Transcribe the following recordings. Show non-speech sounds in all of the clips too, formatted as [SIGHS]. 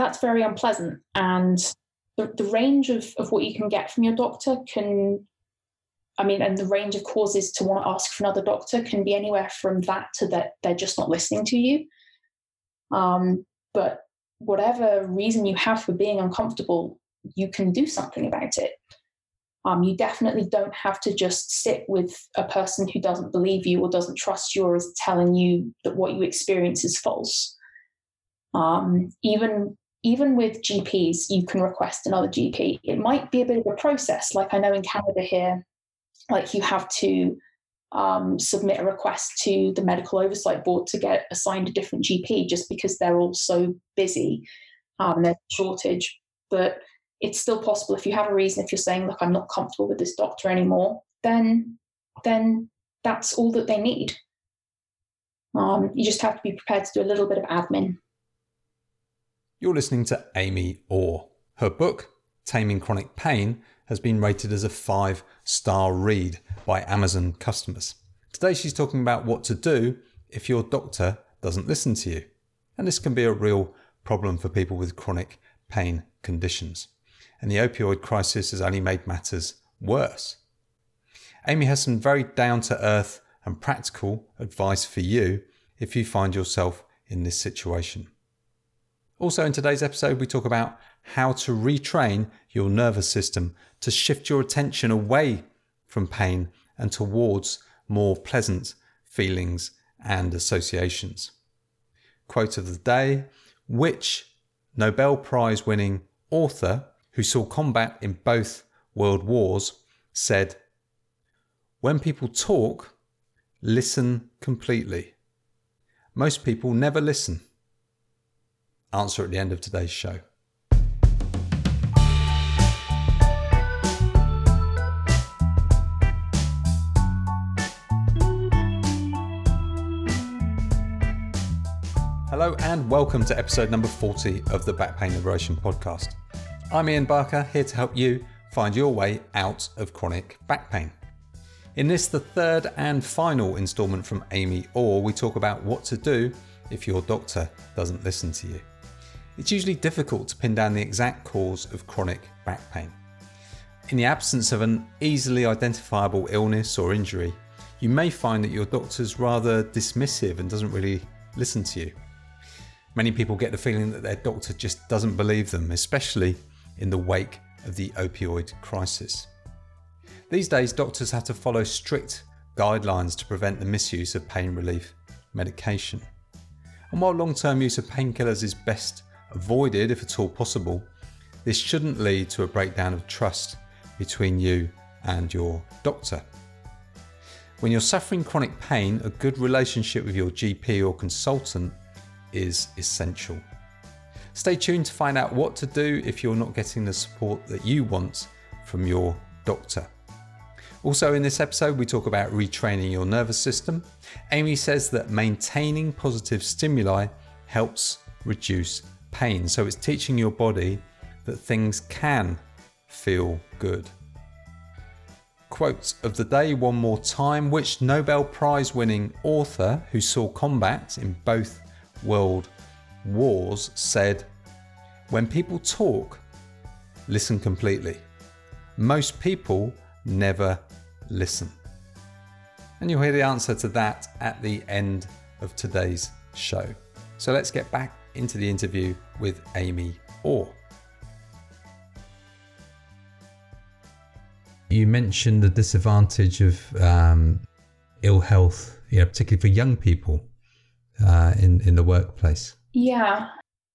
that's very unpleasant. And the, the range of, of what you can get from your doctor can, I mean, and the range of causes to want to ask for another doctor can be anywhere from that to that they're just not listening to you. Um, but whatever reason you have for being uncomfortable, you can do something about it. Um, you definitely don't have to just sit with a person who doesn't believe you or doesn't trust you or is telling you that what you experience is false. Um, even even with GPs, you can request another GP. It might be a bit of a process. Like I know in Canada here, like you have to um, submit a request to the medical oversight board to get assigned a different GP just because they're all so busy. Um, there's a shortage. But it's still possible if you have a reason, if you're saying, look, I'm not comfortable with this doctor anymore, then then that's all that they need. Um, you just have to be prepared to do a little bit of admin you're listening to Amy Orr. Her book, Taming Chronic Pain, has been rated as a five star read by Amazon customers. Today, she's talking about what to do if your doctor doesn't listen to you. And this can be a real problem for people with chronic pain conditions. And the opioid crisis has only made matters worse. Amy has some very down to earth and practical advice for you if you find yourself in this situation. Also, in today's episode, we talk about how to retrain your nervous system to shift your attention away from pain and towards more pleasant feelings and associations. Quote of the day Which Nobel Prize winning author who saw combat in both world wars said, When people talk, listen completely. Most people never listen answer at the end of today's show. Hello and welcome to episode number 40 of the Back Pain Liberation Podcast. I'm Ian Barker, here to help you find your way out of chronic back pain. In this, the third and final instalment from Amy Orr, we talk about what to do if your doctor doesn't listen to you it's usually difficult to pin down the exact cause of chronic back pain. In the absence of an easily identifiable illness or injury, you may find that your doctor's rather dismissive and doesn't really listen to you. Many people get the feeling that their doctor just doesn't believe them, especially in the wake of the opioid crisis. These days, doctors have to follow strict guidelines to prevent the misuse of pain relief medication. And while long term use of painkillers is best avoided if at all possible, this shouldn't lead to a breakdown of trust between you and your doctor. When you're suffering chronic pain, a good relationship with your GP or consultant is essential. Stay tuned to find out what to do if you're not getting the support that you want from your doctor. Also, in this episode, we talk about retraining your nervous system. Amy says that maintaining positive stimuli helps reduce pain. So it's teaching your body that things can feel good. Quotes of the day one more time. Which Nobel Prize winning author who saw combat in both world wars said, When people talk, listen completely. Most people never listen. And you'll hear the answer to that at the end of today's show. So let's get back into the interview with Amy Orr. You mentioned the disadvantage of um, ill health, you know, particularly for young people uh, in in the workplace. Yeah,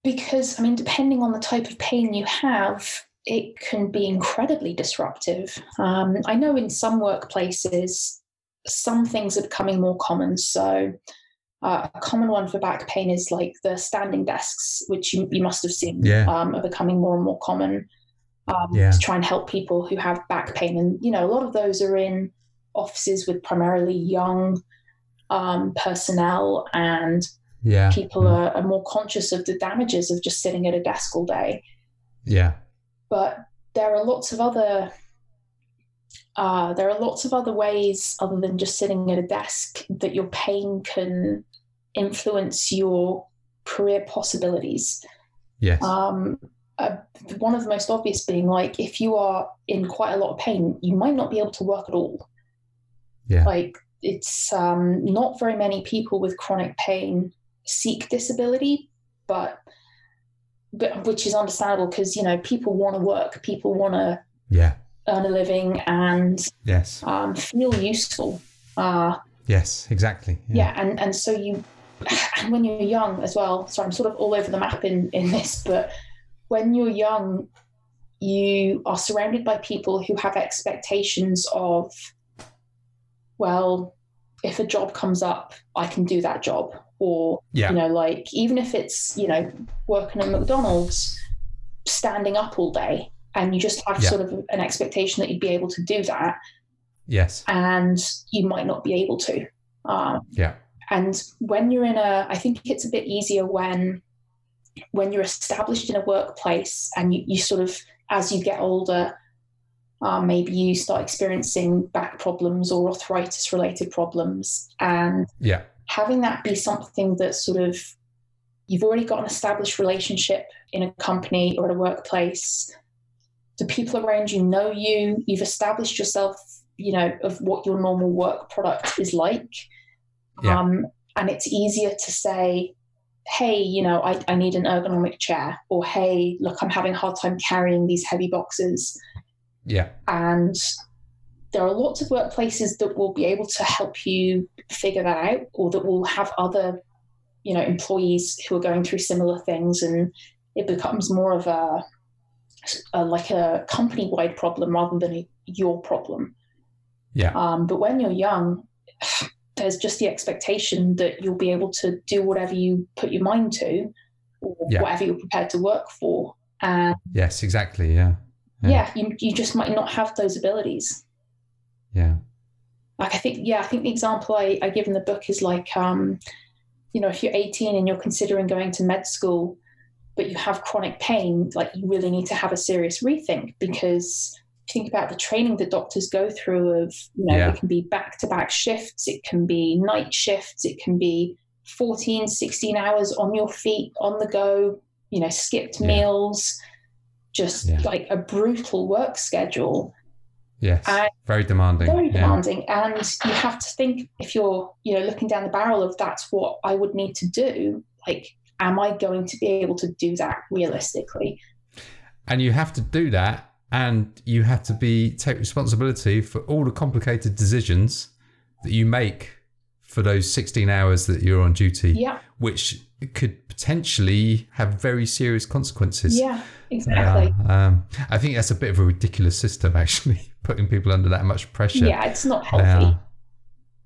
because I mean, depending on the type of pain you have, it can be incredibly disruptive. Um, I know in some workplaces, some things are becoming more common. So, uh, a common one for back pain is like the standing desks, which you, you must have seen yeah. um, are becoming more and more common um, yeah. to try and help people who have back pain. And, you know, a lot of those are in offices with primarily young um, personnel and yeah. people mm. are, are more conscious of the damages of just sitting at a desk all day. Yeah. But there are lots of other uh, there are lots of other ways other than just sitting at a desk that your pain can influence your career possibilities. Yes. Um, uh, one of the most obvious being like if you are in quite a lot of pain, you might not be able to work at all. Yeah. Like it's um, not very many people with chronic pain seek disability, but but which is understandable because you know people want to work, people want to yeah earn a living and yes um, feel useful. Uh, yes, exactly. yeah. and and so you and [LAUGHS] when you're young as well. So I'm sort of all over the map in in this, but when you're young, you are surrounded by people who have expectations of, well, if a job comes up, I can do that job. Or, Yeah. you know, like even if it's, you know, working at McDonald's, standing up all day, and you just have Yeah. sort of an expectation that you'd be able to do that, Yes. and you might not be able to. Um, Yeah. And when you're in a, I think it's a bit easier when when you're established in a workplace and you, you sort of, as you get older, um, maybe you start experiencing back problems or arthritis related problems. And Yeah. having that be something that sort of you've already got an established relationship in a company or at a workplace. The people around you know you, you've established yourself, you know, of what your normal work product is like. Yeah. Um, and it's easier to say, hey, you know, I, I need an ergonomic chair, or hey, look, I'm having a hard time carrying these heavy boxes. Yeah. And there are lots of workplaces that will be able to help you figure that out, or that will have other, you know, employees who are going through similar things, and it becomes more of a, a like a company-wide problem rather than a, your problem. Yeah. Um, but when you're young, there's just the expectation that you'll be able to do whatever you put your mind to, or Yeah. whatever you're prepared to work for. And Yes. Exactly. Yeah. Yeah. yeah, you, you just might not have those abilities. Yeah. Like I think, yeah, I think the example I, I give in the book is like, um, you know, if you're 18 and you're considering going to med school, but you have chronic pain, like you really need to have a serious rethink because think about the training that doctors go through of, you know, Yeah. it can be back to back shifts, it can be night shifts, it can be 14, 16 hours on your feet, on the go, you know, skipped Yeah. meals, just Yeah. like a brutal work schedule Yes. And very demanding. very demanding and you have to think if you're you know looking down the barrel of that's what i would need to do like am i going to be able to do that realistically And you have to do that, and you have to be take responsibility for all the complicated decisions that you make for those 16 hours that you're on duty, yeah which could potentially have very serious consequences. yeah exactly Yeah, um, I think that's a bit of a ridiculous system, actually, [LAUGHS] putting people under that much pressure. yeah it's not healthy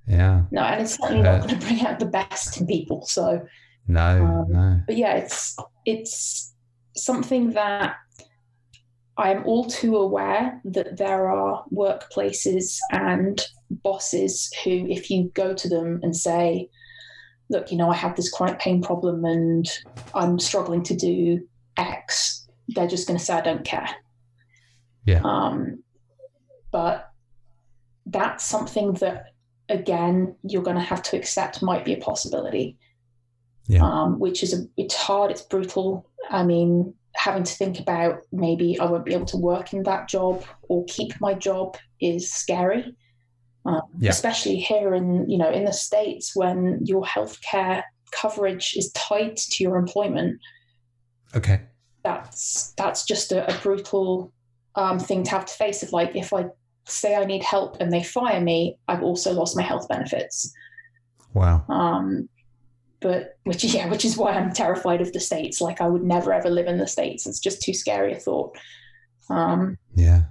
Yeah. Yeah. no and it's certainly not Uh, going to bring out the best in people so No, Um, no. but yeah it's it's something that i am all too aware that there are workplaces and bosses who if you go to them and say look you know i have this chronic pain problem and i'm struggling to do x they're just going to say i don't care Yeah. um, but that's something that again you're going to have to accept might be a possibility Yeah. um, which is a, it's hard it's brutal i mean having to think about maybe i won't be able to work in that job or keep my job is scary um, Yeah. especially here in you know in the states when your healthcare coverage is tied to your employment Okay. that's that's just a, a brutal um, thing to have to face of like if i say i need help and they fire me i've also lost my health benefits Wow. um, but which [LAUGHS] yeah which is why i'm terrified of the states like i would never ever live in the states it's just too scary a thought um, Yeah.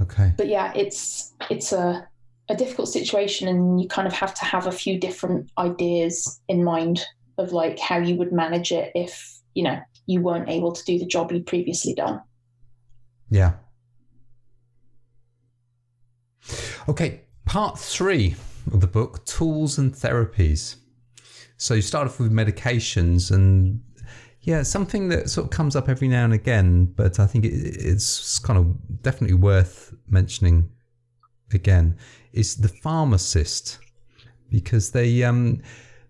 Okay. but yeah it's it's a a difficult situation and you kind of have to have a few different ideas in mind of like how you would manage it if you know you weren't able to do the job you'd previously done Yeah. Okay, part three of the book Tools and Therapies. So you start off with medications, and yeah, something that sort of comes up every now and again, but I think it, it's kind of definitely worth mentioning again is the pharmacist because they um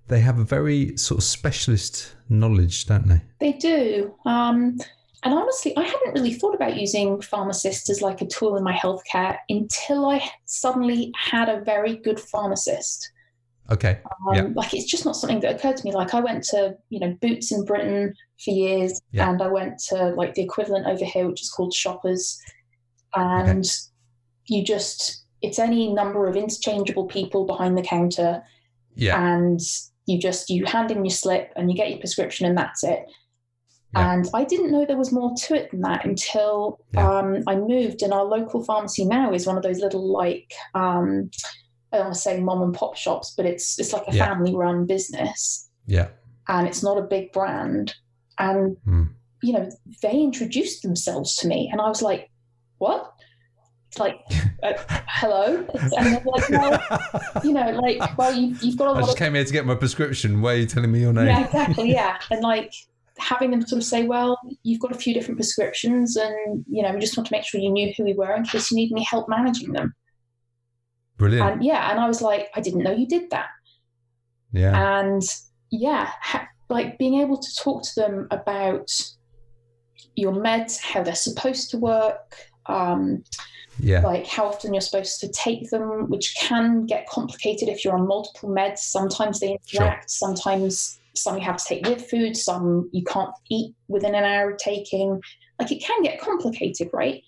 they have a very sort of specialist knowledge, don't they? They do. Um, and honestly, I hadn't really thought about using pharmacists as like a tool in my healthcare until I suddenly had a very good pharmacist. Okay. Um, yeah. Like it's just not something that occurred to me. Like I went to you know Boots in Britain for years, Yeah. and I went to like the equivalent over here, which is called Shoppers, and you just it's any number of interchangeable people behind the counter, Yeah. and you just you hand in your slip and you get your prescription and that's it. Yeah. And I didn't know there was more to it than that until um, I moved. And our local pharmacy now is one of those little like um, I don't want to say mom and pop shops, but it's it's like a Yeah. family run business, Yeah. and it's not a big brand. And Hmm. you know they introduced themselves to me, and I was like, "What?" It's like, uh, [LAUGHS] "Hello," and they're like, "Well, you know, like, well, you, you've got a lot of I just of came here to get my prescription. Why are you telling me your name? yeah, exactly. [LAUGHS] Yeah. And like having them sort of say, well, you've got a few different prescriptions and, you know, we just want to make sure you knew who we were in case you need any help managing them. Brilliant. And yeah. And I was like, I didn't know you did that. yeah. And yeah, ha- like being able to talk to them about your meds, how they're supposed to work, um, yeah. like how often you're supposed to take them, which can get complicated if you're on multiple meds. Sometimes they Sure. interact, sometimes some you have to take with food, some you can't eat within an hour of taking. Like it can get complicated, right?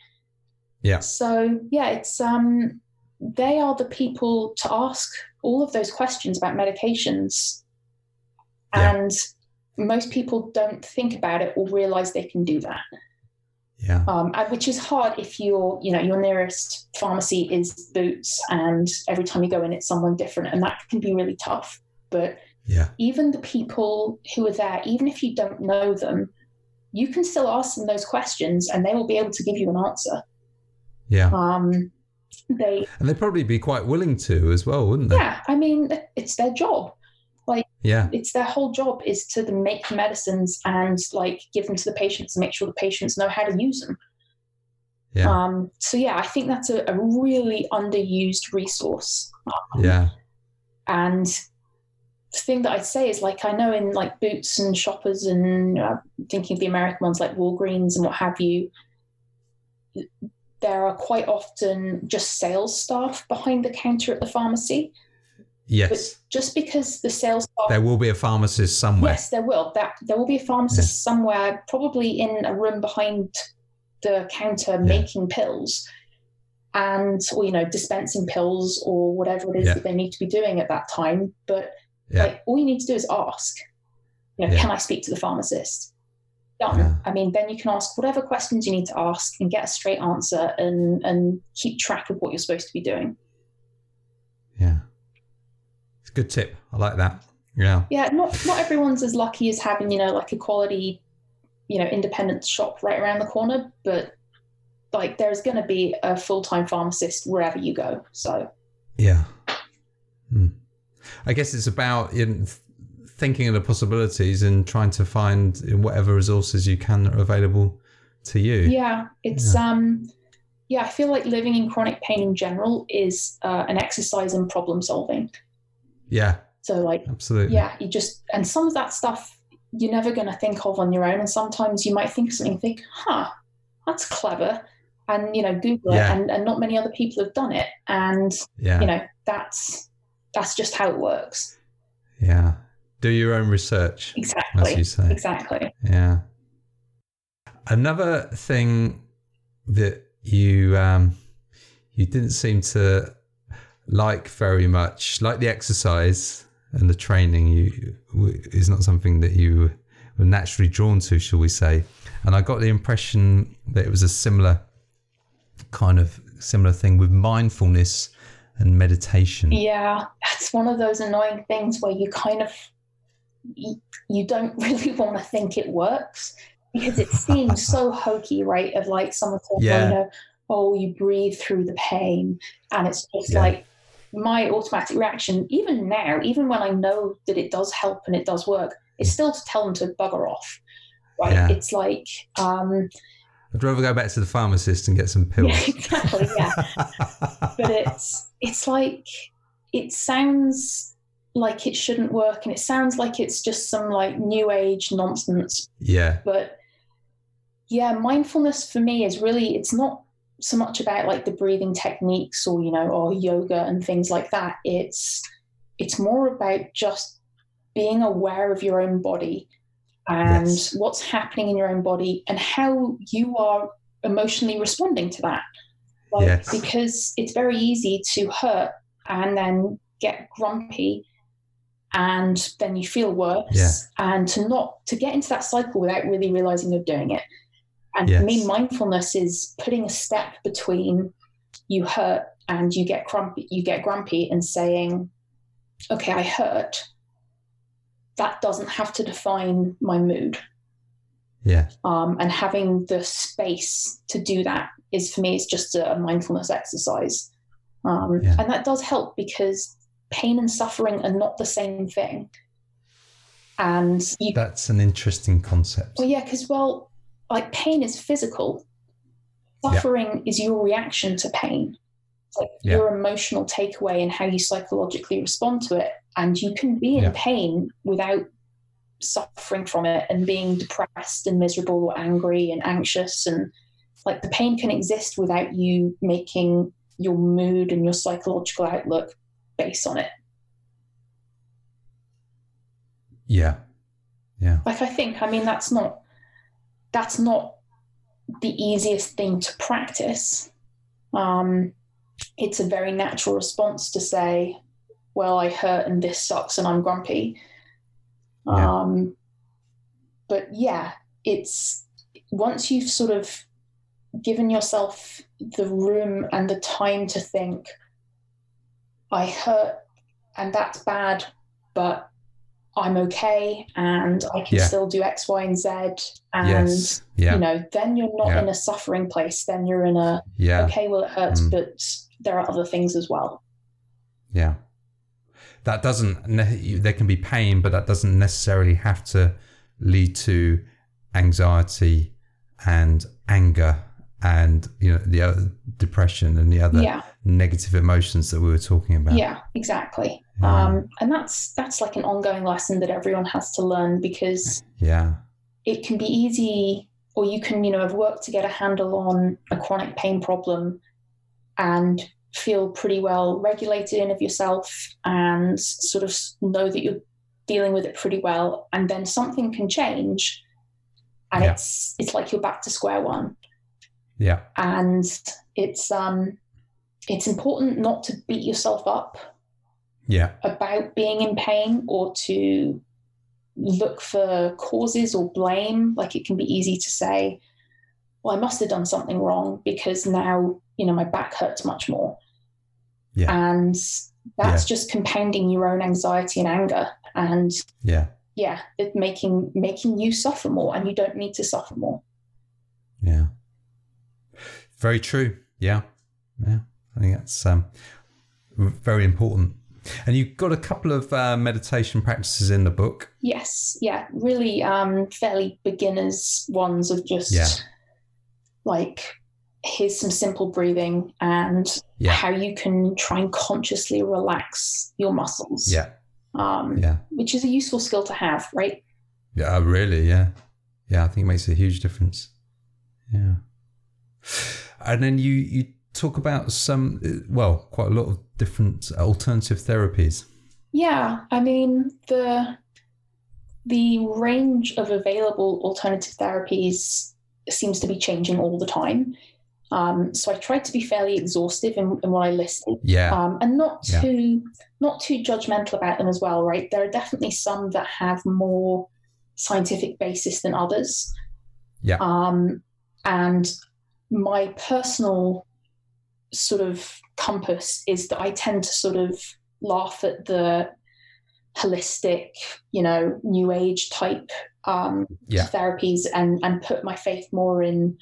Yeah. So yeah, it's um they are the people to ask all of those questions about medications. Yeah. And most people don't think about it or realize they can do that Yeah. um, which is hard if your you know your nearest pharmacy is Boots, and every time you go in, it's someone different, and that can be really tough. But Yeah. even the people who are there, even if you don't know them, you can still ask them those questions, and they will be able to give you an answer. Yeah. Um, they, And they'd probably be quite willing to as well, wouldn't they? yeah, I mean, it's their job. Like, yeah. It's their whole job is to make the medicines and like give them to the patients and make sure the patients know how to use them. Yeah. Um, so yeah, I think that's a, a really underused resource. Yeah. And the thing that I'd say is like I know in like Boots and Shoppers and uh, thinking of the American ones like Walgreens and what have you, there are quite often just sales staff behind the counter at the pharmacy. Yes. Just because the sales staff There will be a pharmacist somewhere. Yes, there will. That there will be a pharmacist somewhere, probably in a room behind the counter, making pills, and or you know dispensing pills or whatever it is Yeah. that they need to be doing at that time. But Yeah. like all you need to do is ask. You know, Yeah. can I speak to the pharmacist? Yeah. I mean, then you can ask whatever questions you need to ask and get a straight answer and and keep track of what you're supposed to be doing. Yeah. It's a good tip. I like that. Yeah. yeah not not everyone's as lucky as having you know like a quality you know independent shop right around the corner but like there's going to be a full-time pharmacist wherever you go so Yeah. Hmm. I guess it's about in thinking of the possibilities and trying to find whatever resources you can that are available to you. yeah it's um yeah i feel like living in chronic pain in general is uh, an exercise in problem solving Yeah, so like absolutely. yeah you just and some of that stuff you're never going to think of on your own and sometimes you might think of something think huh that's clever and you know google Yeah. it and, and not many other people have done it and Yeah. you know that's that's just how it works yeah. Do your own research, as exactly you say. exactly Yeah. Another thing that you um, you didn't seem to like very much, like the exercise and the training, you is not something that you were naturally drawn to, shall we say? And I got the impression that it was a similar kind of similar thing with mindfulness and meditation. yeah that's one of those annoying things where you kind of you, don't [LAUGHS] really want to think it works because it seems so hokey right of like someone saying Yeah. oh, you know oh you breathe through the pain and it's just Yeah. like my automatic reaction even now even when i know that it does help and it does work is still to tell them to bugger off right Yeah. it's like um I'd rather go back to the pharmacist and get some pills. yeah exactly yeah [LAUGHS] but it's it's like it sounds like it shouldn't work and it sounds like it's just some like new age nonsense Yeah. but yeah mindfulness for me is really it's not so much about like the breathing techniques or you know or yoga and things like that it's it's more about just being aware of your own body and Yes. what's happening in your own body and how you are emotionally responding to that like, Yes. because it's very easy to hurt and then get grumpy and then you feel worse Yeah. and to not to get into that cycle without really realizing you're doing it and for me mindfulness is putting a step between you hurt and you get grumpy you get grumpy and saying okay i hurt that doesn't have to define my mood Yeah. um, and having the space to do that is for me it's just a mindfulness exercise um, Yeah. and that does help because pain and suffering are not the same thing and you That's an interesting concept. well yeah because well like pain is physical suffering is your reaction to pain It's like Yeah. your emotional takeaway and how you psychologically respond to it and you can be in Yeah. pain without suffering from it and being depressed and miserable or angry and anxious and like the pain can exist without you making your mood and your psychological outlook based on it Yeah. Yeah. like i think i mean that's not that's not the easiest thing to practice um it's a very natural response to say well i hurt and this sucks and i'm grumpy Yeah. um but yeah it's once you've sort of given yourself the room and the time to think i hurt and that's bad but i'm okay and i can Yeah. still do x y and z and yes. Yeah. you know then you're not Yeah. in a suffering place then you're in a yeah. okay well it hurts Mm. but there are other things as well Yeah. That doesn't, there can be pain, but that doesn't necessarily have to lead to anxiety and anger and, you know, the other depression and the other yeah negative emotions that we were talking about. yeah exactly Yeah. um and that's that's like an ongoing lesson that everyone has to learn because Yeah. it can be easy or you can you know have worked to get a handle on a chronic pain problem and feel pretty well regulated in of yourself and sort of know that you're dealing with it pretty well and then something can change and Yeah. it's it's like you're back to square one Yeah. and it's um it's important not to beat yourself up Yeah. about being in pain or to look for causes or blame. Like it can be easy to say, well, I must have done something wrong because now, you know, my back hurts much more. Yeah. And that's just compounding your own anxiety and anger. And Yeah. yeah, it making making you suffer more and you don't need to suffer more. Yeah. Very true. Yeah. Yeah. I think that's um, very important. And you've got a couple of uh, meditation practices in the book. Yes, yeah, really um fairly beginners ones of just Yeah. like here's some simple breathing and Yeah. how you can try and consciously relax your muscles. Yeah. Um, Yeah. which is a useful skill to have, right? Yeah. Really. Yeah. Yeah. I think it makes a huge difference. Yeah. And then you, you talk about some, well, quite a lot of different alternative therapies. Yeah, I mean the the range of available alternative therapies seems to be changing all the time. Um, so I tried to be fairly exhaustive in, in what I listed. Yeah. um, and not Yeah. too not too judgmental about them as well right there are definitely some that have more scientific basis than others Yeah. um, and my personal sort of compass is that i tend to sort of laugh at the holistic you know new age type um, Yeah. therapies and and put my faith more in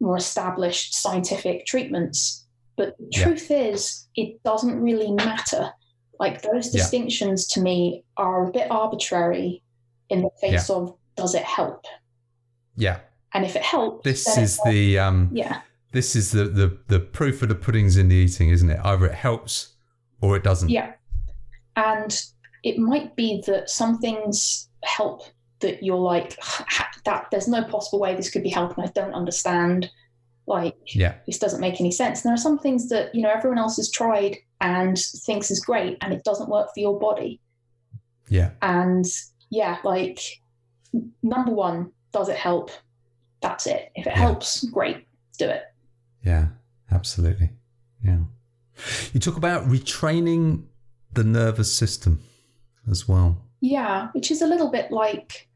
more established scientific treatments but the Yeah. truth is it doesn't really matter like those Yeah. distinctions to me are a bit arbitrary in the face of does it help Yeah. and if it helps This is the, um, yeah this is the, the, the proof of the pudding's in the eating, isn't it? Either it helps or it doesn't. Yeah. And it might be that some things help that you're like ah, that there's no possible way this could be helping i don't understand like yeah this doesn't make any sense and there are some things that you know everyone else has tried and thinks is great and it doesn't work for your body yeah and yeah like number one does it help that's it if it Yeah. helps great do it yeah absolutely. Yeah. You talk about retraining the nervous system as well. Yeah, which is a little bit like,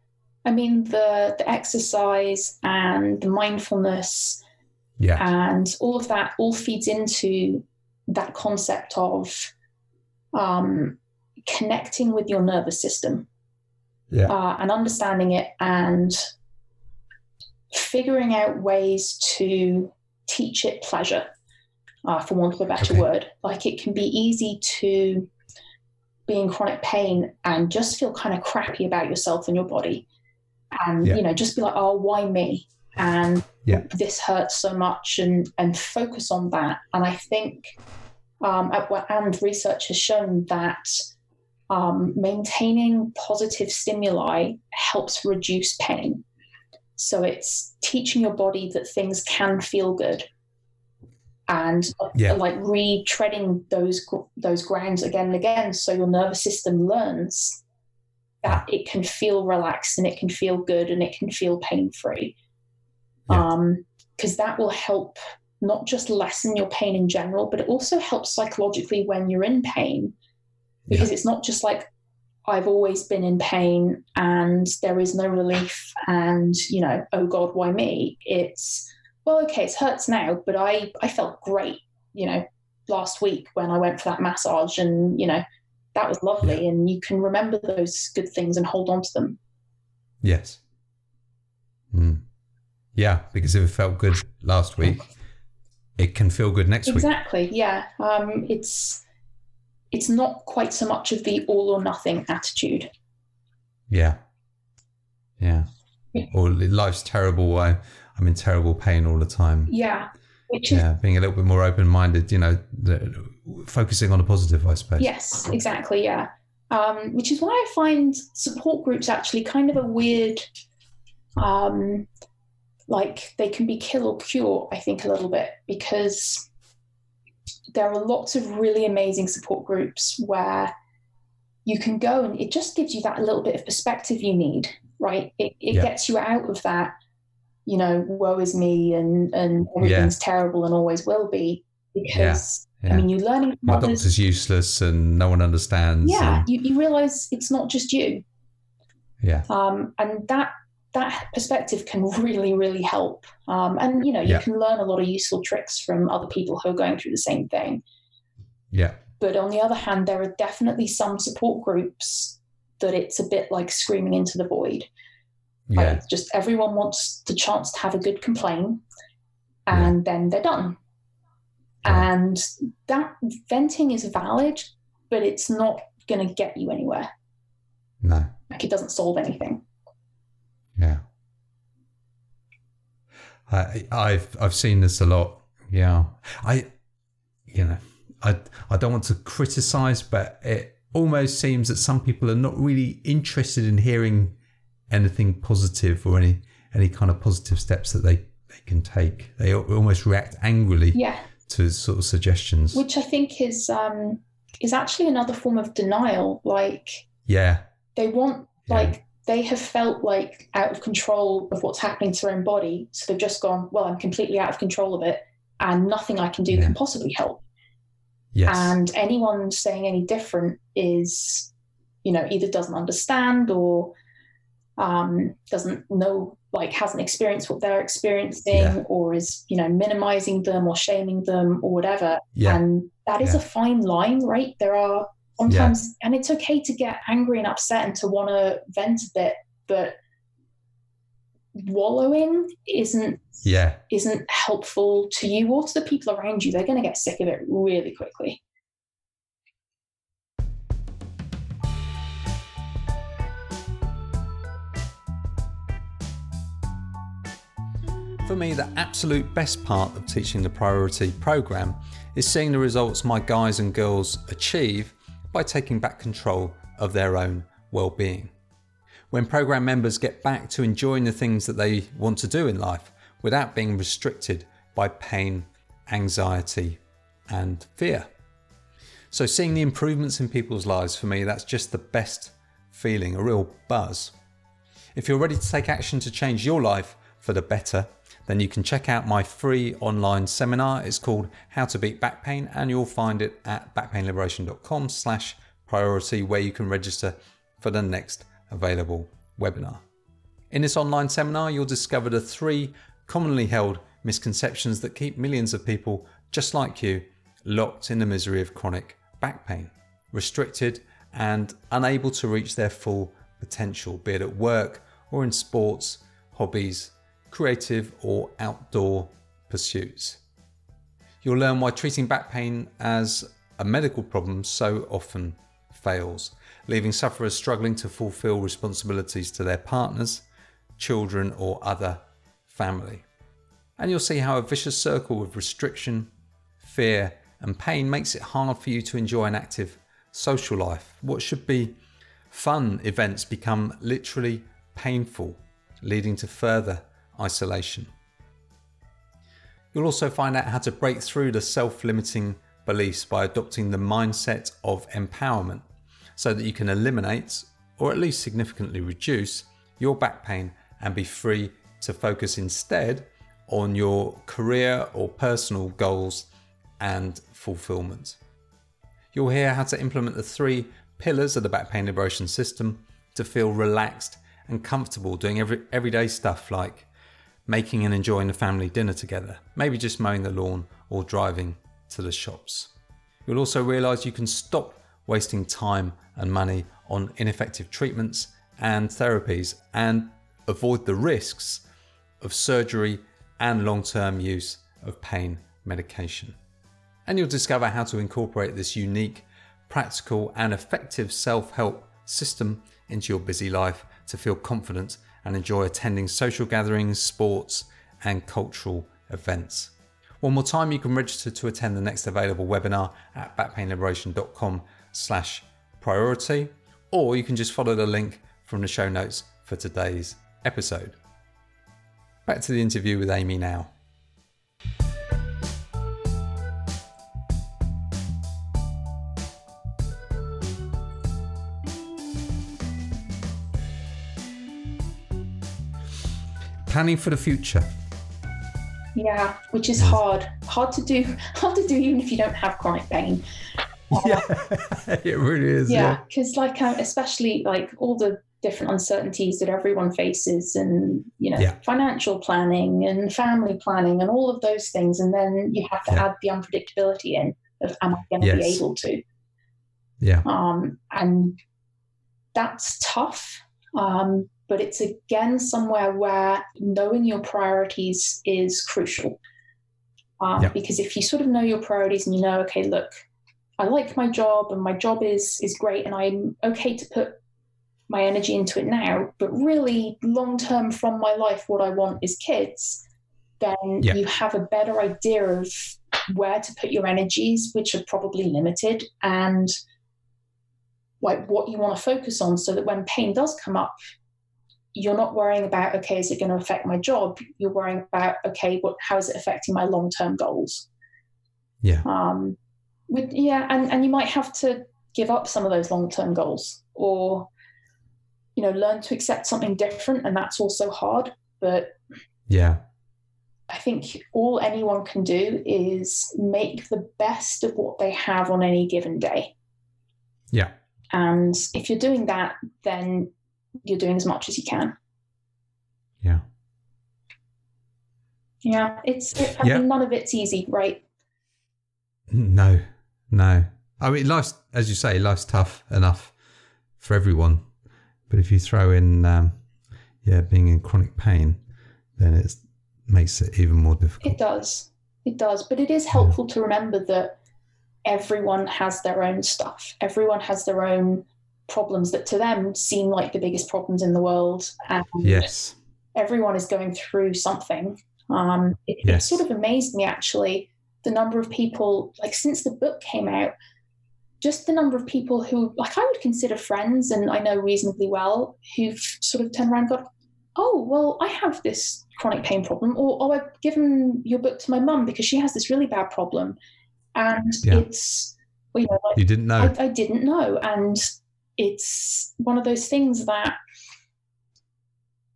I mean, the the exercise and the mindfulness yeah. and all of that all feeds into that concept of um, connecting with your nervous system. Yeah. Uh, and understanding it and figuring out ways to teach it pleasure, uh, for want of a better Okay. word. Like it can be easy to be in chronic pain and just feel kind of crappy about yourself and your body. And, Yeah. you know, just be like, oh, why me? And Yeah. this hurts so much and, and focus on that. And I think, um, and research has shown that um, maintaining positive stimuli helps reduce pain. So it's teaching your body that things can feel good, and Yeah. like retreading those those grounds again and again, so your nervous system learns that it can feel relaxed and it can feel good and it can feel pain free. Yeah. Um, because that will help not just lessen your pain in general, but it also helps psychologically when you're in pain because it's not just like I've always been in pain and there is no relief and you know oh god why me it's well okay it hurts now but I I felt great you know last week when I went for that massage and you know that was lovely and you can remember those good things and hold on to them Yes. Mm. Yeah, because if it felt good last week, it can feel good next week. exactly yeah um it's it's not quite so much of the all or nothing attitude Yeah. Yeah. Yeah. Or life's terrible. I, I'm in terrible pain all the time. yeah which is Yeah. Being a little bit more open minded, you know, the, focusing on the positive, I suppose. Yes, exactly. Yeah. Um, which is why I find support groups actually kind of a weird, um, like they can be kill or cure, I think, a little bit, because there are lots of really amazing support groups where you can go and it just gives you that little bit of perspective you need, right? It, it Yeah. gets you out of that, you know, woe is me and, and everything's terrible and always will be. Because, Yeah. I mean, you're learning My others. doctor's useless and no one understands. Yeah, and- you, you realize it's not just you. yeah. Um, and that that perspective can really, really help. Um, and you know, you Yeah. can learn a lot of useful tricks from other people who are going through the same thing. Yeah. But on the other hand, there are definitely some support groups that it's a bit like screaming into the void. Like, Yeah. it's just everyone wants the chance to have a good complaint, and then they're done. Yeah. And that venting is valid, but it's not going to get you anywhere. No. Like it doesn't solve anything. Yeah. I, I've I've seen this a lot. Yeah. I, you know, I I don't want to criticize, but it almost seems that some people are not really interested in hearing anything positive or any any kind of positive steps that they they can take. They almost react angrily Yeah, to sort of suggestions. which I think is um, is actually another form of denial. Like yeah. they want, Yeah. like they have felt like out of control of what's happening to their own body, so they've just gone, well, I'm completely out of control of it, and nothing I can do Yeah. can possibly help. Yes. And anyone saying any different is, you know, either doesn't understand or um, doesn't know, like, hasn't experienced what they're experiencing, Yeah. or is, you know, minimizing them or shaming them or whatever. yeah. And that is a fine line, right? There are sometimes, and it's okay to get angry and upset and to want to vent a bit, but wallowing isn't yeah. isn't helpful to you or to the people around you. They're going to get sick of it really quickly. For me, the absolute best part of teaching the priority program is seeing the results my guys and girls achieve by taking back control of their own well-being. When program members get back to enjoying the things that they want to do in life without being restricted by pain, anxiety, and fear. So, seeing the improvements in people's lives for me, that's just the best feeling, a real buzz. If you're ready to take action to change your life for the better, then you can check out my free online seminar. It's called How to Beat Back Pain, and you'll find it at backpainliberation.com slash priority, where you can register for the next available webinar. In this online seminar, you'll discover the three commonly held misconceptions that keep millions of people just like you locked in the misery of chronic back pain, restricted and unable to reach their full potential, be it at work or in sports, hobbies, creative or outdoor pursuits. You'll learn why treating back pain as a medical problem so often fails, leaving sufferers struggling to fulfill responsibilities to their partners, children, or other family. And you'll see how a vicious circle of restriction, fear, and pain makes it hard for you to enjoy an active social life. What should be fun events become literally painful, leading to further isolation. You'll also find out how to break through the self limiting beliefs by adopting the mindset of empowerment so that you can eliminate, or at least significantly reduce, your back pain and be free to focus instead on your career or personal goals and fulfillment. You'll hear how to implement the three pillars of the back pain liberation system to feel relaxed and comfortable doing every, everyday stuff like making and enjoying a family dinner together, maybe just mowing the lawn or driving to the shops. You'll also realize you can stop wasting time and money on ineffective treatments and therapies and avoid the risks of surgery and long term use of pain medication. And you'll discover how to incorporate this unique, practical, and effective self help system into your busy life to feel confident and enjoy attending social gatherings, sports, and cultural events. One more time, you can register to attend the next available webinar at backpainliberation.com slash priority, or you can just follow the link from the show notes for today's episode. Back to the interview with Amy now. Planning for the future. Yeah, which is hard. Hard to do. [LAUGHS] Hard to do even if you don't have chronic pain. [LAUGHS] Yeah, [LAUGHS] it really is. Yeah, because yeah. like um, especially like all the different uncertainties that everyone faces and you know yeah. financial planning and family planning and all of those things and then you have to yeah. add the unpredictability in of am i going to yes. be able to yeah um and that's tough um but it's again somewhere where knowing your priorities is crucial um, yeah. because if you sort of know your priorities and you know okay look i like my job and my job is is great and i'm okay to put my energy into it now, but really long term from my life, what I want is kids, then yeah. you have a better idea of where to put your energies, which are probably limited, and like what you want to focus on so that when pain does come up, you're not worrying about, okay, is it going to affect my job? You're worrying about, okay, what how is it affecting my long term goals? Yeah. Um with yeah, and, and you might have to give up some of those long term goals or you know learn to accept something different and that's also hard but yeah i think all anyone can do is make the best of what they have on any given day yeah and if you're doing that then you're doing as much as you can yeah yeah it's it, I yeah. mean, none of it's easy right no no i mean life's as you say life's tough enough for everyone but if you throw in, um, yeah, being in chronic pain, then it makes it even more difficult. It does. It does. But it is helpful yeah. to remember that everyone has their own stuff. Everyone has their own problems that to them seem like the biggest problems in the world. And yes. Everyone is going through something. Um, it, yes. it sort of amazed me actually the number of people, like since the book came out, just the number of people who, like, I would consider friends and I know reasonably well, who've sort of turned around and gone, oh, well, I have this chronic pain problem, or oh, I've given your book to my mum because she has this really bad problem. And yeah. it's, well, you know, like, you didn't know. I, I didn't know. And it's one of those things that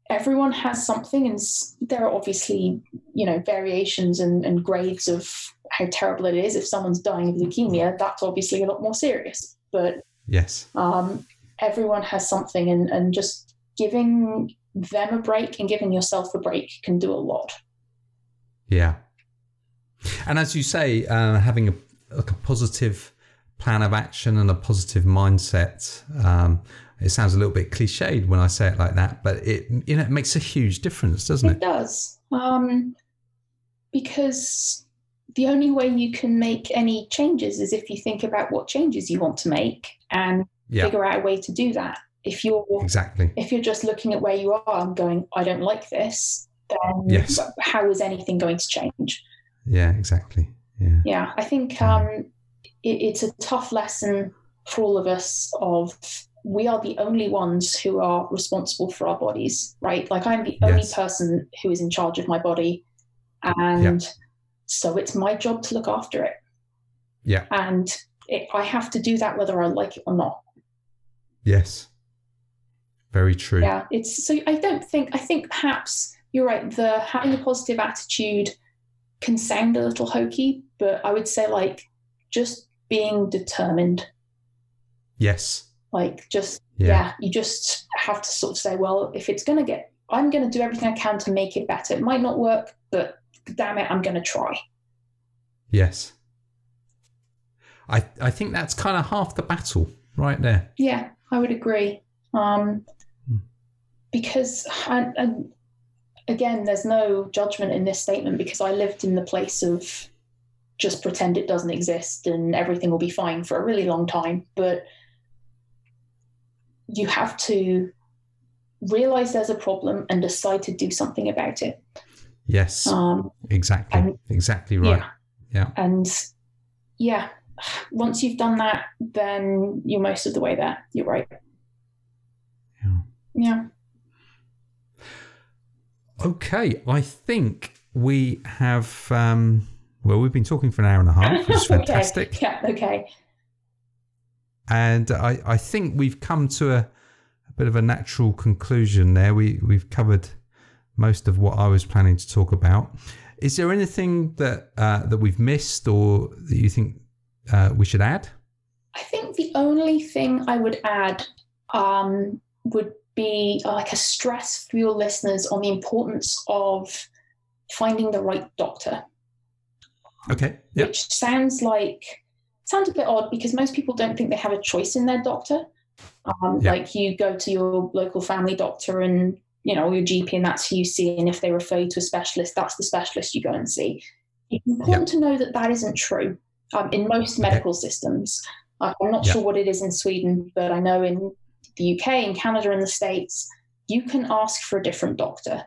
everyone has something and there are obviously you know variations and, and grades of how terrible it is. If someone's dying of leukemia that's obviously a lot more serious. But yes. um, everyone has something and, and just giving them a break and giving yourself a break can do a lot. Yeah. And as you say uh, having a, like a positive plan of action and a positive mindset um, it sounds a little bit cliched when I say it like that, but it you know it makes a huge difference, doesn't it? It does, um, because the only way you can make any changes is if you think about what changes you want to make and yeah. figure out a way to do that. If you're exactly if you're just looking at where you are and going, I don't like this, then yes. how is anything going to change? Yeah, exactly. Yeah, yeah. I think um, it, it's a tough lesson for all of us of we are the only ones who are responsible for our bodies, right? Like I'm the yes. only person who is in charge of my body. And yeah. so it's my job to look after it. Yeah. And it, I have to do that whether I like it or not. Yes. Very true. Yeah. It's so I don't think, I think perhaps you're right. The having a positive attitude can sound a little hokey, but I would say like just being determined. Yes like just yeah. yeah, you just have to sort of say, well, if it's gonna get I'm gonna do everything I can to make it better. It might not work, but damn it, I'm gonna try. Yes. I I think that's kind of half the battle right there. Yeah, I would agree. Um, hmm. because I, I, again, there's no judgment in this statement because I lived in the place of just pretend it doesn't exist and everything will be fine for a really long time. But you have to realize there's a problem and decide to do something about it. Yes. Um, exactly. And, exactly right. Yeah. yeah. And yeah, once you've done that, then you're most of the way there. You're right. Yeah. Yeah. Okay. I think we have, um, well, we've been talking for an hour and a half, which is [LAUGHS] fantastic. okay. Yeah. Okay. And I, I think we've come to a, a bit of a natural conclusion there. We, we've covered most of what I was planning to talk about. Is there anything that uh, that we've missed or that you think uh, we should add? I think the only thing I would add um, would be uh, like a stress for your listeners on the importance of finding the right doctor. Okay. Yep. Which sounds like sounds a bit odd because most people don't think they have a choice in their doctor. Um, yeah. Like you go to your local family doctor and you know your GP, and that's who you see. And if they refer you to a specialist, that's the specialist you go and see. It's important yeah. to know that that isn't true um, in most medical okay. systems. Uh, I'm not sure what it is in Sweden, but I know in the UK, in Canada, in the States, you can ask for a different doctor.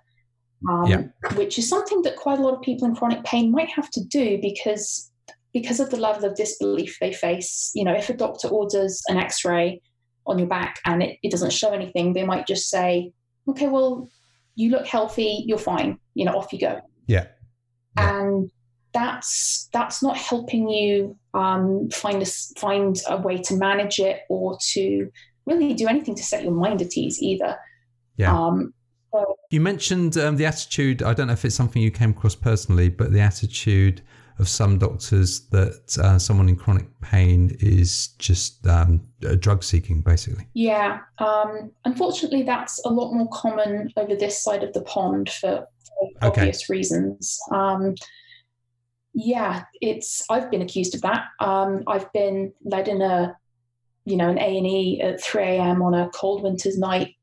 Um, which is something that quite a lot of people in chronic pain might have to do because because of the level of disbelief they face, you know, if a doctor orders an x ray on your back and it, it doesn't show anything, they might just say, okay, well, you look healthy, you're fine, you know, off you go. Yeah. yeah. And that's that's not helping you um, find a find a way to manage it or to really do anything to set your mind at ease either. Yeah. Um, so, you mentioned um, the attitude. I don't know if it's something you came across personally, but the attitude of some doctors that uh, someone in chronic pain is just um, drug seeking, basically. Yeah, um, unfortunately, that's a lot more common over this side of the pond for, for okay. obvious reasons. Um, yeah, it's. I've been accused of that. Um, I've been led in a, you know, an A and E at three a.m. on a cold winter's night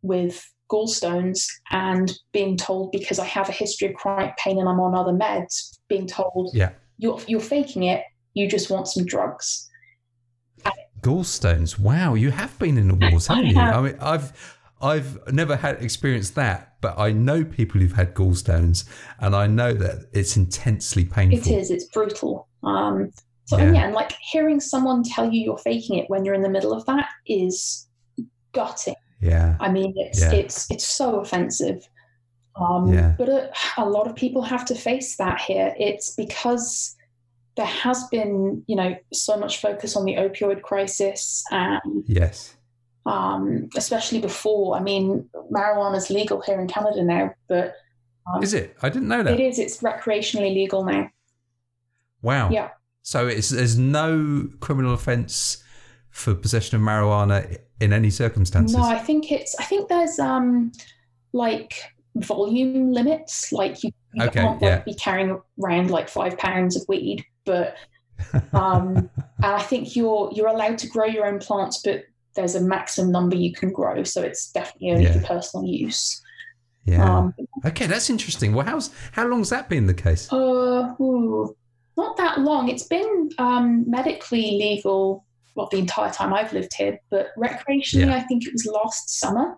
with gallstones and being told because I have a history of chronic pain and I'm on other meds, being told, yeah, you're you're faking it. You just want some drugs. Gallstones. Wow, you have been in the wars, [LAUGHS] haven't you? I mean, I've I've never had experienced that, but I know people who've had gallstones, and I know that it's intensely painful. It is. It's brutal. Um, So yeah. yeah, and like hearing someone tell you you're faking it when you're in the middle of that is gutting. Yeah. I mean, it's yeah. it's it's so offensive. Um, yeah. But a, a, lot of people have to face that here. It's because there has been, you know, so much focus on the opioid crisis, and yes, um, especially before. I mean, marijuana is legal here in Canada now, but um, is it? I didn't know that. It is. It's recreationally legal now. Wow. Yeah. So it's there's no criminal offence for possession of marijuana in any circumstances. No, I think it's. I think there's um like volume limits. Like you, you okay, can't yeah. be carrying around like five pounds of weed, but [LAUGHS] um, and I think you're you're allowed to grow your own plants, but there's a maximum number you can grow, so it's definitely only yeah. for personal use. Yeah. Um, okay, that's interesting. Well, how's how long's that been the case? Uh, ooh, not that long. It's been um, medically legal, well, the entire time I've lived here, but recreationally, yeah. I think it was last summer.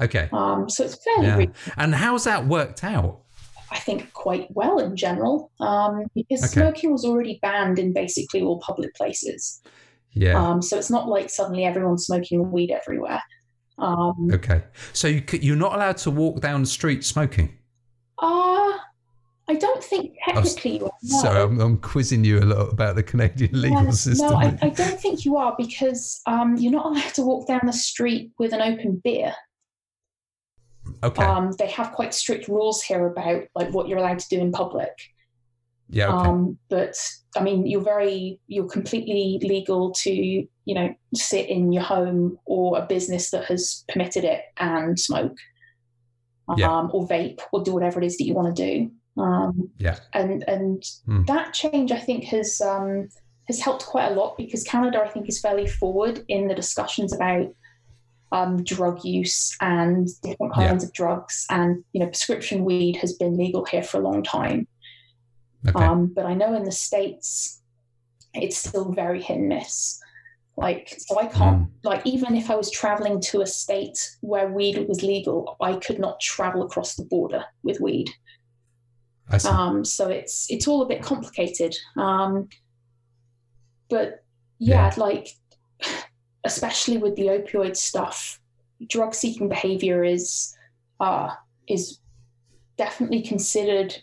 Okay. Um, so it's fairly yeah. recent. And how's that worked out? I think quite well in general, um, because okay. smoking was already banned in basically all public places. Yeah. Um, so it's not like suddenly everyone's smoking weed everywhere. Um, okay. So you, you're not allowed to walk down the street smoking? Uh, I don't think technically you are. Sorry, I'm, I'm, quizzing you a lot about the Canadian legal yeah, system. No, I, I, don't think you are because um, you're not allowed to walk down the street with an open beer. Okay. Um, they have quite strict rules here about like what you're allowed to do in public. Yeah. Okay. Um, but I mean, you're very, you're completely legal to, you know, sit in your home or a business that has permitted it and smoke, um, yeah. or vape, or do whatever it is that you want to do. Um, yeah. And and mm. that change, I think, has um, has helped quite a lot because Canada, I think, is fairly forward in the discussions about um, drug use and different kinds yeah. of drugs. And you know, prescription weed has been legal here for a long time. Okay. Um, but I know in the states, it's still very hit and miss. Like, so I can't, mm. like, even if I was traveling to a state where weed was legal, I could not travel across the border with weed. Um, so it's it's all a bit complicated. Um, but yeah, yeah, like [SIGHS] especially with the opioid stuff, drug seeking behavior is uh, is definitely considered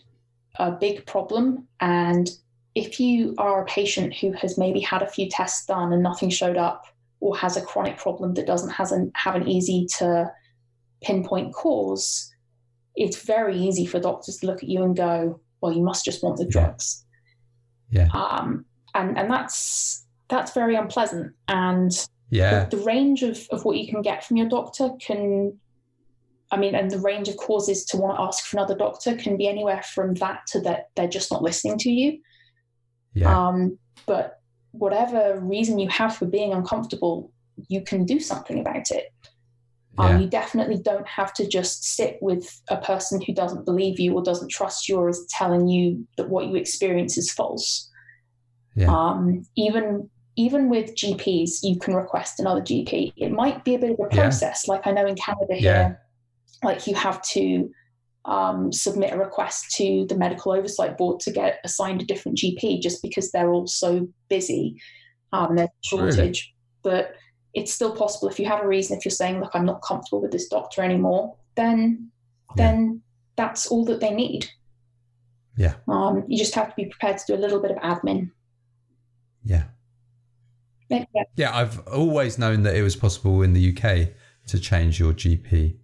a big problem. And if you are a patient who has maybe had a few tests done and nothing showed up, or has a chronic problem that doesn't has an, have an easy to pinpoint cause, it's very easy for doctors to look at you and go, well, you must just want the drugs. Yeah. Um, and, and that's, that's very unpleasant. And yeah. the, the range of, of what you can get from your doctor can, I mean, and the range of causes to want to ask for another doctor can be anywhere from that to that they're just not listening to you. Yeah. Um, but whatever reason you have for being uncomfortable, you can do something about it. Um, yeah. you definitely don't have to just sit with a person who doesn't believe you or doesn't trust you or is telling you that what you experience is false. Yeah. Um, even even with GPs, you can request another GP. It might be a bit of a process. Yeah. Like I know in Canada here, like you have to um, submit a request to the medical oversight board to get assigned a different GP just because they're all so busy. Um, there's a shortage. Really? But it's still possible. If you have a reason if you're saying look i'm not comfortable with this doctor anymore then then that's all that they need. Yeah. Um, you just have to be prepared to do a little bit of admin. Yeah. Yeah, yeah i've always known that it was possible in the uk to change your gp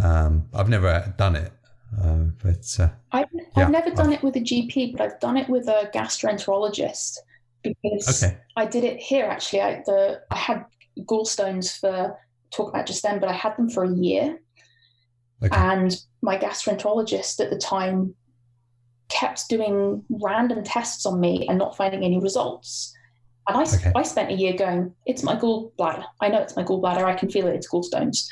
um, i've never done it uh, but uh, I've, yeah, I've never done I've, it with a gp but i've done it with a gastroenterologist because okay. I did it here actually. I, the, I had gallstones for talk about just then, but I had them for a year. Okay. And my gastroenterologist at the time kept doing random tests on me and not finding any results. And I, okay. I spent a year going, it's my gallbladder. I know it's my gallbladder. I can feel it. It's gallstones.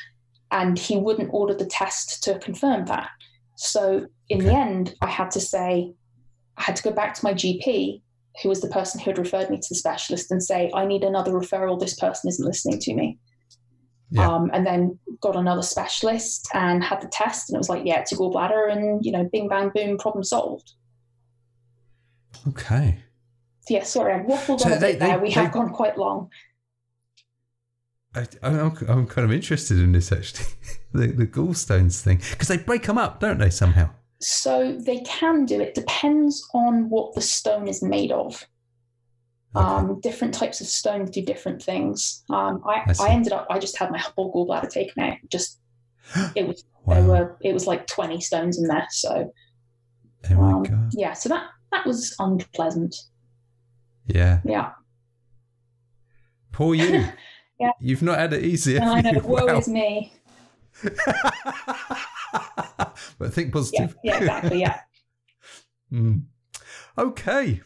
And he wouldn't order the test to confirm that. So in okay. the end, I had to say, I had to go back to my GP who was the person who had referred me to the specialist and say, I need another referral. This person isn't listening to me. Yeah. Um, and then got another specialist and had the test, and it was like, yeah, it's a gallbladder, and you know, bing bang boom, problem solved. Okay. yeah, sorry, I've waffled So on a they- bit there. they- We have gone quite long. I, I'm, I'm kind of interested in this actually, [LAUGHS] the, the gallstones thing, because they break them up, don't they, somehow? So they can do it. Depends on what the stone is made of. Okay. Um, different types of stones do different things. Um, I I. I ended up. I just had my whole gallbladder taken out. Just [GASPS] it was wow. there were it was like twenty stones in there. So oh my um, god. yeah, so that that was unpleasant. Yeah. Yeah, Poor you. [LAUGHS] Yeah. You've not had it easy. I know. [LAUGHS] Woe Wow. is me. [LAUGHS] but think positive. yeah, exactly. Yeah. [LAUGHS] Mm. Okay.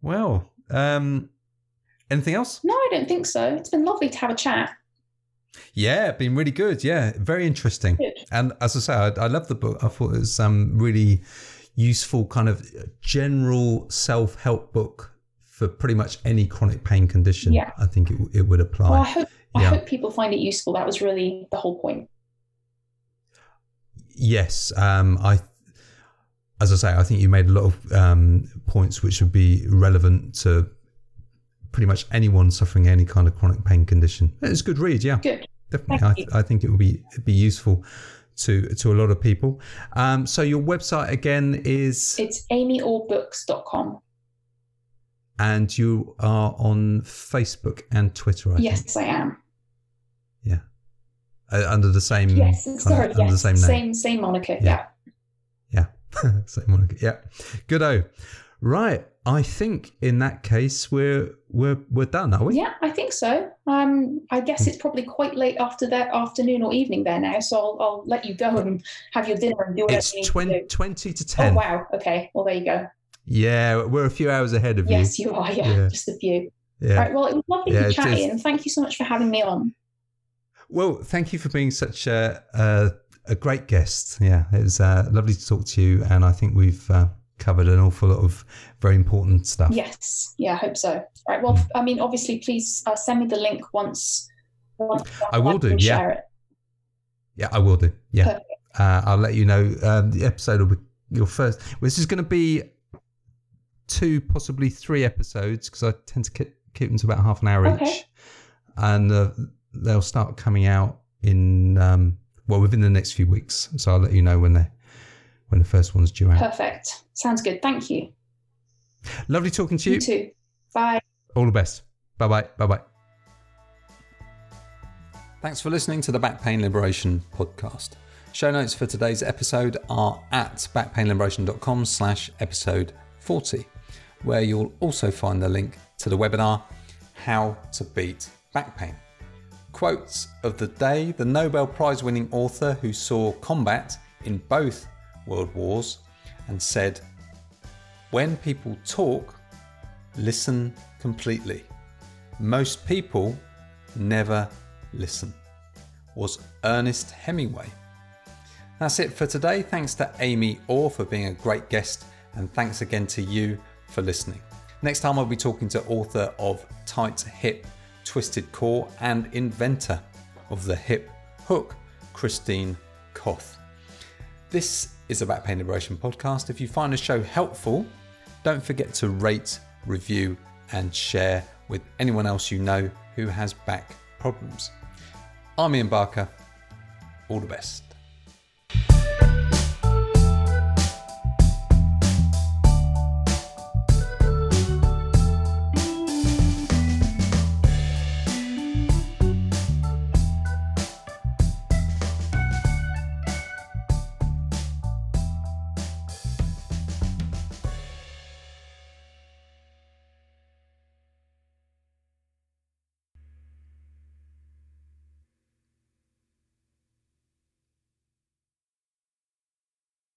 Well, um, anything else? No, I don't think so. It's been lovely to have a chat. Yeah, been really good. Yeah, very interesting. Good. And as I say, I, I love the book. I thought it was um really useful, kind of general self help book for pretty much any chronic pain condition. Yeah. I think it, it would apply. Well, I hope I hope people find it useful. That was really the whole point. Yes, um, I, as I say, I think you made a lot of um, points which would be relevant to pretty much anyone suffering any kind of chronic pain condition. It's a good read, yeah, Good. definitely. I. I think it would be it'd be useful to to a lot of people. Um, so your website again is, It's amyorrbooks.com. and you are on Facebook and Twitter. I think, Yes, I am. Uh, under the same Yes, of- sorry. under Yes, the same name. same same moniker. Yeah. Yeah. Yeah, [LAUGHS] same moniker. Yeah, good. Oh, right. I think in that case we're we're we're done, are we? Yeah, I think so. Um, I guess it's probably quite late after that afternoon or evening there now, so I'll, I'll let you go and have your dinner and do whatever It's you need 20, to do. 20 to Oh ten. wow! Okay, well there you go. Yeah, we're a few hours ahead of you. Yes, you are. Yeah, Yeah. just a few. Yeah. Right. Well, it was lovely Yeah, to chat. Ian. Thank you so much for having me on. Well, thank you for being such a a, a great guest. Yeah, it was uh, lovely to talk to you, and I think we've uh, covered an awful lot of very important stuff. Yes. Yeah, I hope so. Right. Well, Mm. I mean, obviously, please uh, send me the link once. once I will do, yeah. Share it. Yeah, I will do. Yeah, uh, I'll let you know. Um, the episode will be your first. Well, this is going to be two, possibly three episodes because I tend to keep, keep them to about half an hour Okay. each, and uh, they'll start coming out in um, well within the next few weeks. So I'll let you know when they when the first one's due out. Perfect. Sounds good. Thank you. Lovely talking to You you. too. Bye. All the best. Bye bye. Bye bye. Thanks for listening to the Back Pain Liberation podcast. Show notes for today's episode are at backpainliberation.com slash episode 40, where you'll also find the link to the webinar, How to Beat Back Pain. Quotes of the day the Nobel Prize winning author who saw combat in both world wars and said, When people talk, listen completely. Most people never listen, was Ernest Hemingway. That's it for today. Thanks to Amy Orr for being a great guest, and thanks again to you for listening. Next time, I'll be talking to author of Tight Hip, Twisted Core, and inventor of the hip hook, Christine Koth. This is a Back Pain Liberation podcast. If you find the show helpful, don't forget to rate, review, and share with anyone else you know who has back problems. I'm Ian Barker. All the best.